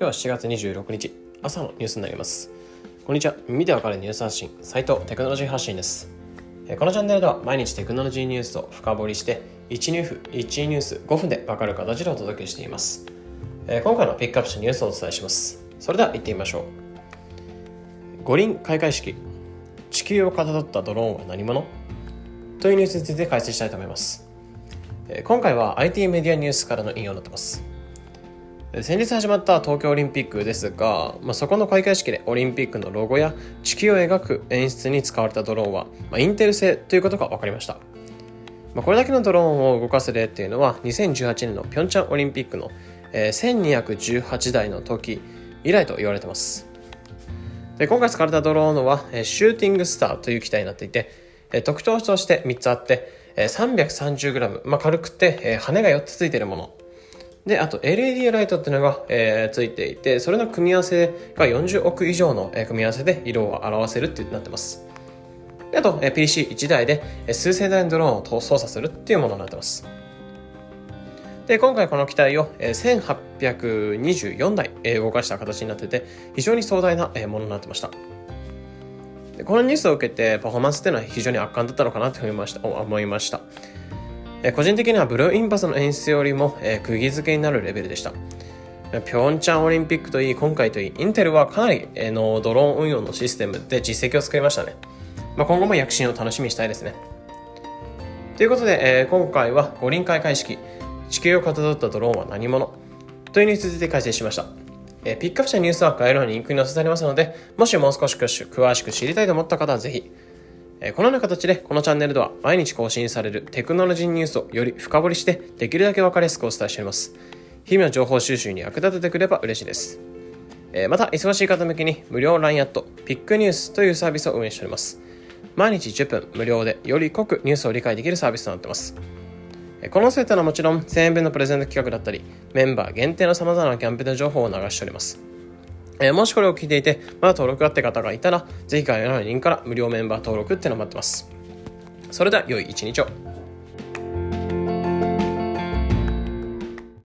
今日は7月26日朝のニュースになります。こんにちは。耳でわかるニュース発信斉藤テクノロジー発信です。このチャンネルでは毎日テクノロジーニュースを深掘りして1ニュース1ニュース5分でわかる形でお届けしています。今回のピックアップしたニュースをお伝えします。それでは行ってみましょう。五輪開会式。地球をかたどったドローンは何者？というニュースについて解説したいと思います。今回は IT メディアニュースからの引用になってます。先日始まった東京オリンピックですが、まあ、そこの開会式でオリンピックのロゴや地球を描く演出に使われたドローンは、まあ、インテル製ということが分かりました、まあ、これだけのドローンを動かす例っていうのは2018年のピョンチャンオリンピックの、えー、1218台の時以来と言われてます。で今回使われたドローンは、え、シューティングスターという機体になっていて、えー、特徴として3つあって、えー、330g、まあ、軽くて、え、羽が4つついているもの。で、あと LED ライトっていうのが、えー、ついていて、それの組み合わせが40億以上の、えー、組み合わせで色を表せるってなってます。であと、えー、PC1 台で、えー、数千台のドローンを操作するっていうものになってます。で、今回この機体を、えー、1824台、えー、動かした形になってて、非常に壮大な、えー、ものになってました。このニュースを受けて、パフォーマンスっていうのは非常に圧巻だったのかなと思いました。え個人的にはブルーインパスの演出よりも、え釘付けになるレベルでした。ピョンチャンオリンピックといい、今回といい、インテルはかなりのドローン運用のシステムで実績を作りましたね。まあ、今後も躍進を楽しみにしたいですね。ということで、えー、今回は五輪開会式、地球をかたどったドローンは何者？というニュースについて解説しました。えー、ピックアップしたニュースは概要欄にリンクに載せてありますので、もしもう少し詳しく知りたいと思った方はぜひ、このような形でこのチャンネルでは毎日更新されるテクノロジーニュースをより深掘りしてできるだけ分かりやすくお伝えしています。日々の情報収集に役立ててくれば嬉しいです。また、忙しい方向けに無料 LINE アットピックニュースというサービスを運営しております。毎日10分無料でより濃くニュースを理解できるサービスとなっています。このセットはもちろん1000円分のプレゼント企画だったり、メンバー限定の様々なキャンペーンの情報を流しております。えー、もしこれを聞いていて、まだ登録がって方がいたら、ぜひ概要欄のリンクから無料メンバー登録ってのを待ってます。それでは良い一日を。